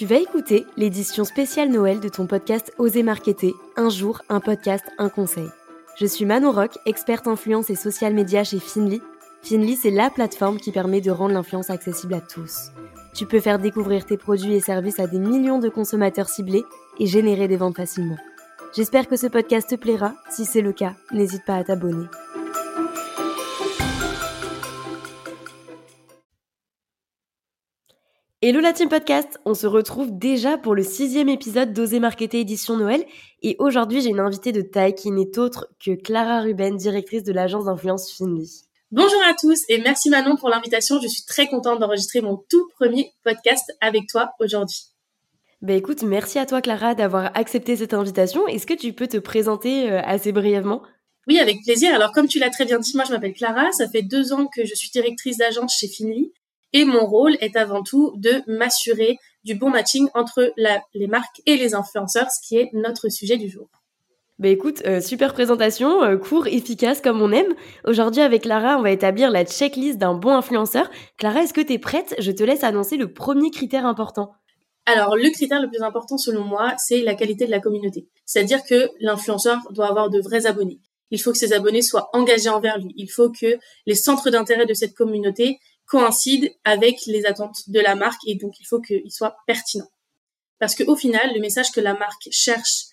Tu vas écouter l'édition spéciale Noël de ton podcast Oser Marketer, un jour, un podcast, un conseil. Je suis Manon Rock, experte influence et social media chez Finly. Finly, c'est la plateforme qui permet de rendre l'influence accessible à tous. Tu peux faire découvrir tes produits et services à des millions de consommateurs ciblés et générer des ventes facilement. J'espère que ce podcast te plaira. Si c'est le cas, n'hésite pas à t'abonner. Hello la team podcast, on se retrouve déjà pour le sixième épisode d'Oser Marketer édition Noël et aujourd'hui j'ai une invitée de taille qui n'est autre que Clara Ruben, directrice de l'agence d'influence Finly. Bonjour à tous et merci Manon pour l'invitation, je suis très contente d'enregistrer mon tout premier podcast avec toi aujourd'hui. Bah écoute, merci à toi Clara d'avoir accepté cette invitation. Est-ce que tu peux te présenter euh, assez brièvement? Oui, avec plaisir. Alors comme tu l'as très bien dit, moi je m'appelle Clara, ça fait deux ans que je suis directrice d'agence chez Finly et mon rôle est avant tout de m'assurer du bon matching entre les marques et les influenceurs, ce qui est notre sujet du jour. Bah écoute, euh, super présentation, euh, court, efficace comme on aime. Aujourd'hui avec Clara, on va établir la checklist d'un bon influenceur. Clara, est-ce que tu es prête? Je te laisse annoncer le premier critère important. Alors, le critère le plus important selon moi, c'est la qualité de la communauté. C'est-à-dire que l'influenceur doit avoir de vrais abonnés. Il faut que ses abonnés soient engagés envers lui. Il faut que les centres d'intérêt de cette communauté coïncide avec les attentes de la marque et donc il faut qu'il soit pertinent. Parce qu'au final, le message que la marque cherche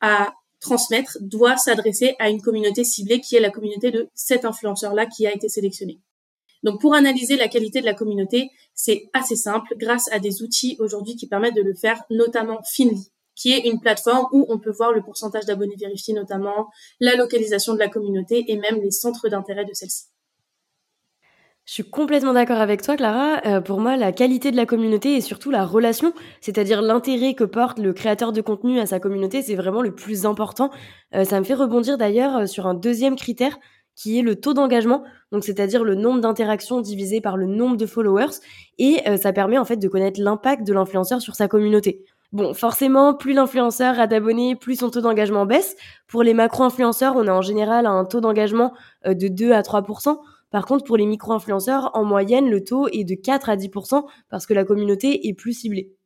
à transmettre doit s'adresser à une communauté ciblée qui est la communauté de cet influenceur-là qui a été sélectionné. Donc pour analyser la qualité de la communauté, c'est assez simple grâce à des outils aujourd'hui qui permettent de le faire, notamment Finly, qui est une plateforme où on peut voir le pourcentage d'abonnés vérifiés notamment, la localisation de la communauté et même les centres d'intérêt de celle-ci. Je suis complètement d'accord avec toi, Clara. Euh, pour moi, la qualité de la communauté et surtout la relation, c'est-à-dire l'intérêt que porte le créateur de contenu à sa communauté, c'est vraiment le plus important. Euh, ça me fait rebondir d'ailleurs euh, sur un deuxième critère qui est le taux d'engagement, donc c'est-à-dire le nombre d'interactions divisé par le nombre de followers, et ça permet en fait de connaître l'impact de l'influenceur sur sa communauté. Bon, forcément, plus l'influenceur a d'abonnés, plus son taux d'engagement baisse. Pour les macro-influenceurs, on a en général un taux d'engagement de 2 à 3 par contre, pour les micro-influenceurs, en moyenne, le taux est de 4 à 10% parce que la communauté est plus ciblée.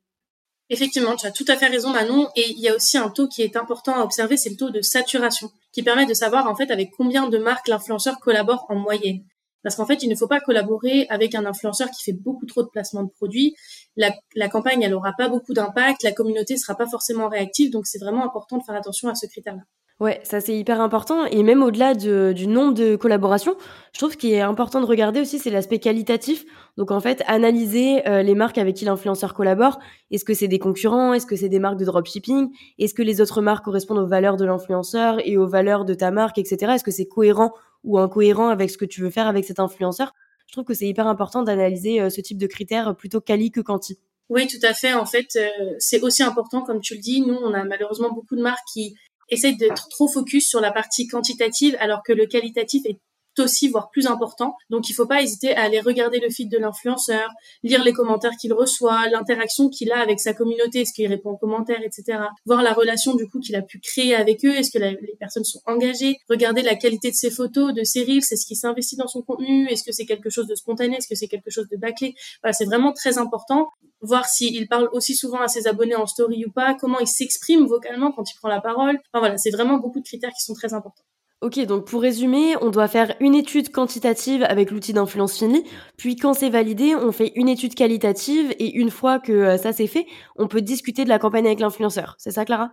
Effectivement, tu as tout à fait raison Manon. Et il y a aussi un taux qui est important à observer, c'est le taux de saturation, qui permet de savoir en fait avec combien de marques l'influenceur collabore en moyenne. Parce qu'en fait, il ne faut pas collaborer avec un influenceur qui fait beaucoup trop de placements de produits. La, la campagne, elle n'aura pas beaucoup d'impact, la communauté ne sera pas forcément réactive, donc c'est vraiment important de faire attention à ce critère-là. Ouais, ça c'est hyper important. Et même au-delà du nombre de collaborations, je trouve qu'il est important de regarder aussi, c'est l'aspect qualitatif. Donc en fait, analyser euh, les marques avec qui l'influenceur collabore. Est-ce que c'est des concurrents? Est-ce que c'est des marques de dropshipping? Est-ce que les autres marques correspondent aux valeurs de l'influenceur et aux valeurs de ta marque, etc. Est-ce que c'est cohérent ou incohérent avec ce que tu veux faire avec cet influenceur? Je trouve que c'est hyper important d'analyser euh, ce type de critères plutôt quali que quanti. Oui, tout à fait. En fait, euh, c'est aussi important, comme tu le dis. Nous, on a malheureusement beaucoup de marques qui essaye d'être trop focus sur la partie quantitative alors que le qualitatif est aussi, voire plus important. Donc, il faut pas hésiter à aller regarder le feed de l'influenceur, lire les commentaires qu'il reçoit, l'interaction qu'il a avec sa communauté, est-ce qu'il répond aux commentaires, etc. Voir la relation, du coup, qu'il a pu créer avec eux, est-ce que les personnes sont engagées, regarder la qualité de ses photos, de ses reels, est-ce qu'il s'investit dans son contenu, est-ce que c'est quelque chose de spontané, est-ce que c'est quelque chose de bâclé. Voilà, c'est vraiment très important. Voir s'il parle aussi souvent à ses abonnés en story ou pas, comment il s'exprime vocalement quand il prend la parole. Enfin voilà, c'est vraiment beaucoup de critères qui sont très importants. Ok, donc pour résumer, on doit faire une étude quantitative avec l'outil d'influence finie, puis quand c'est validé, on fait une étude qualitative et une fois que euh, ça c'est fait, on peut discuter de la campagne avec l'influenceur. C'est ça, Clara?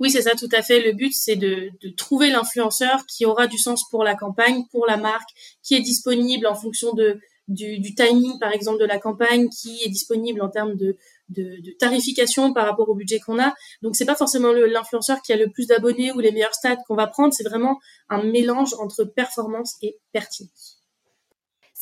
Oui, c'est ça, tout à fait. Le but, c'est de, de trouver l'influenceur qui aura du sens pour la campagne, pour la marque, qui est disponible en fonction de, du, du, timing, par exemple, de la campagne, qui est disponible en termes de, de, de tarification par rapport au budget qu'on a. Donc, c'est pas forcément l'influenceur qui a le plus d'abonnés ou les meilleurs stats qu'on va prendre. C'est vraiment un mélange entre performance et pertinence.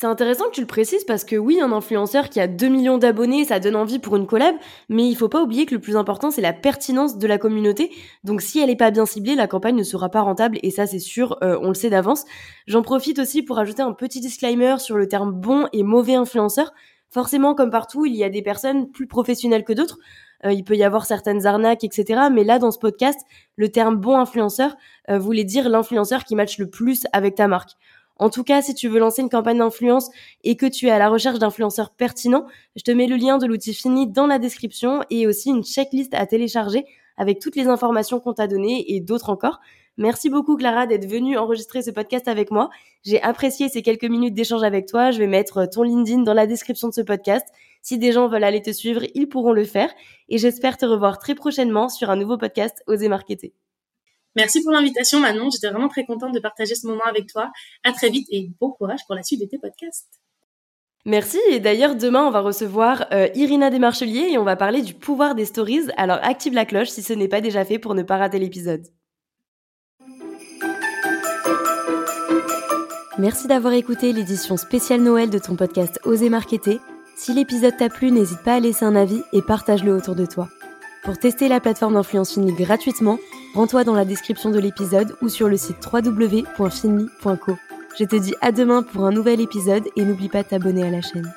C'est intéressant que tu le précises parce que oui, un influenceur qui a 2 millions d'abonnés, ça donne envie pour une collab, mais il faut pas oublier que le plus important, c'est la pertinence de la communauté. Donc si elle est pas bien ciblée, la campagne ne sera pas rentable et ça c'est sûr, euh, on le sait d'avance. J'en profite aussi pour ajouter un petit disclaimer sur le terme bon et mauvais influenceur. Forcément, comme partout, il y a des personnes plus professionnelles que d'autres. Euh, il peut y avoir certaines arnaques, etc. Mais là, dans ce podcast, le terme bon influenceur euh, voulait dire l'influenceur qui matche le plus avec ta marque. En tout cas, si tu veux lancer une campagne d'influence et que tu es à la recherche d'influenceurs pertinents, je te mets le lien de l'outil Fini dans la description et aussi une checklist à télécharger avec toutes les informations qu'on t'a données et d'autres encore. Merci beaucoup Clara d'être venue enregistrer ce podcast avec moi. J'ai apprécié ces quelques minutes d'échange avec toi. Je vais mettre ton LinkedIn dans la description de ce podcast. Si des gens veulent aller te suivre, ils pourront le faire. Et j'espère te revoir très prochainement sur un nouveau podcast Oser Marketer. Merci pour l'invitation Manon. J'étais vraiment très contente de partager ce moment avec toi. À très vite et bon courage pour la suite de tes podcasts. Merci. Et d'ailleurs, demain, on va recevoir euh, Irina Desmarcheliers et on va parler du pouvoir des stories. Alors, active la cloche si ce n'est pas déjà fait pour ne pas rater l'épisode. Merci d'avoir écouté l'édition spéciale Noël de ton podcast Oser Marketer. Si l'épisode t'a plu, n'hésite pas à laisser un avis et partage-le autour de toi. Pour tester la plateforme d'influence Finly gratuitement, rends-toi dans la description de l'épisode ou sur le site www.finly.co. Je te dis à demain pour un nouvel épisode et n'oublie pas de t'abonner à la chaîne.